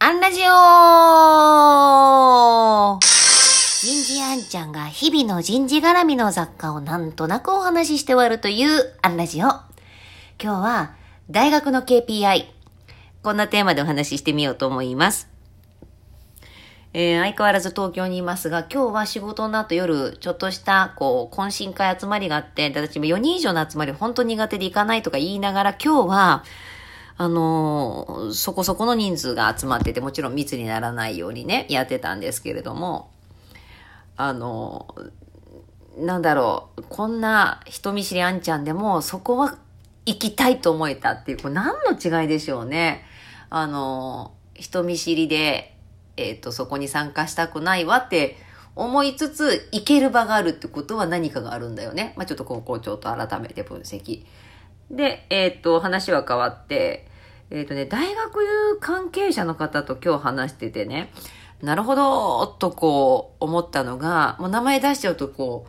アンラジオ人事アンちゃんが日々の人事絡みの雑貨をなんとなくお話しして終わるというアンラジオ。今日は大学の KPI。こんなテーマでお話ししてみようと思います。えー相変わらず東京にいますが、今日は仕事の後夜、ちょっとした、こう、懇親会集まりがあって、私も4人以上の集まり本当苦手で行かないとか言いながら、今日は、あのそこそこの人数が集まってて、もちろん密にならないようにね、やってたんですけれども、あのなんだろう、こんな人見知りあんちゃんでも、そこは行きたいと思えたっていう、これ何の違いでしょうね。あの人見知りで、えっ、と、そこに参加したくないわって思いつつ、行ける場があるってことは何かがあるんだよね。まあ、ちょっとここをちょっと改めて分析。で、えっ、と、話は変わって、えっ、とね、大学関係者の方と今日話しててね、なるほど、とこう思ったのが、もう名前出しちゃうとこ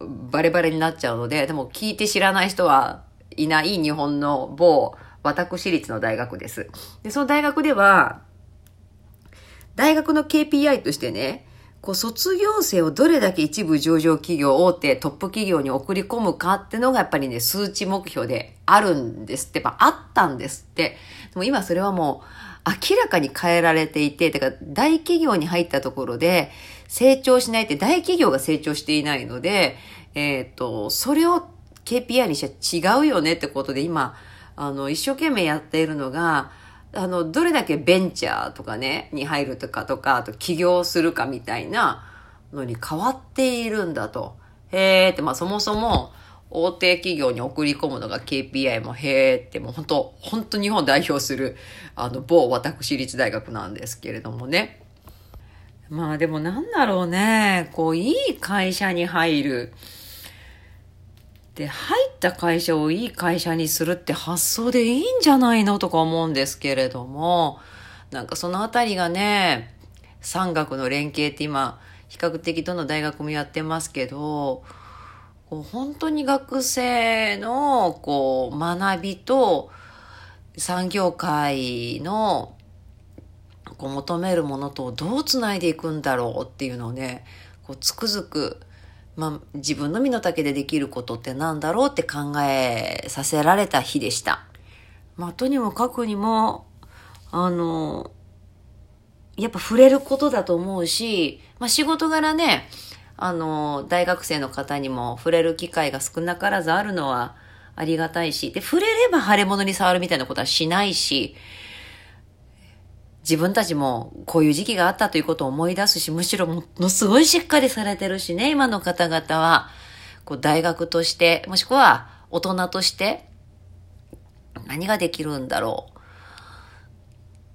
う、バレバレになっちゃうので、でも聞いて知らない人はいない日本の某私立の大学です。で、その大学では、大学の KPI としてね、こう卒業生をどれだけ一部上場企業、大手トップ企業に送り込むかってのがやっぱりね、数値目標であるんですって、まあ、あったんですって。でも今それはもう明らかに変えられていて、てから大企業に入ったところで成長しないって大企業が成長していないので、えっ、と、それを KPI にしちゃ違うよねってことで今、あの、一生懸命やっているのが、あの、どれだけベンチャーとかね、に入るとかとか、あと起業するかみたいなのに変わっているんだと。へーって、まあそもそも大手企業に送り込むのが KPI もへーって、もう本当本当日本を代表する、あの、某私立大学なんですけれどもね。まあでもなんだろうね、こう、いい会社に入る。で、入った会社をいい会社にするって発想でいいんじゃないのとか思うんですけれども、なんかそのあたりがね、産学の連携って今、比較的どの大学もやってますけど、こう本当に学生のこう学びと産業界のこう求めるものとどうつないでいくんだろうっていうのをね、こうつくづくまあ、自分の身の丈でできることってなんだろうって考えさせられた日でした。まあ、とにもかくにも、あの、やっぱ触れることだと思うし、まあ、仕事柄ね、あの、大学生の方にも触れる機会が少なからずあるのはありがたいし、で、触れれば腫れ物に触るみたいなことはしないし、自分たちもこういう時期があったということを思い出すし、むしろものすごいしっかりされてるしね、今の方々は、こう大学として、もしくは大人として、何ができるんだろ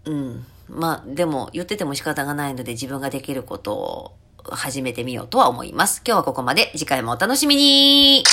う。うん。まあ、でも言ってても仕方がないので自分ができることを始めてみようとは思います。今日はここまで。次回もお楽しみに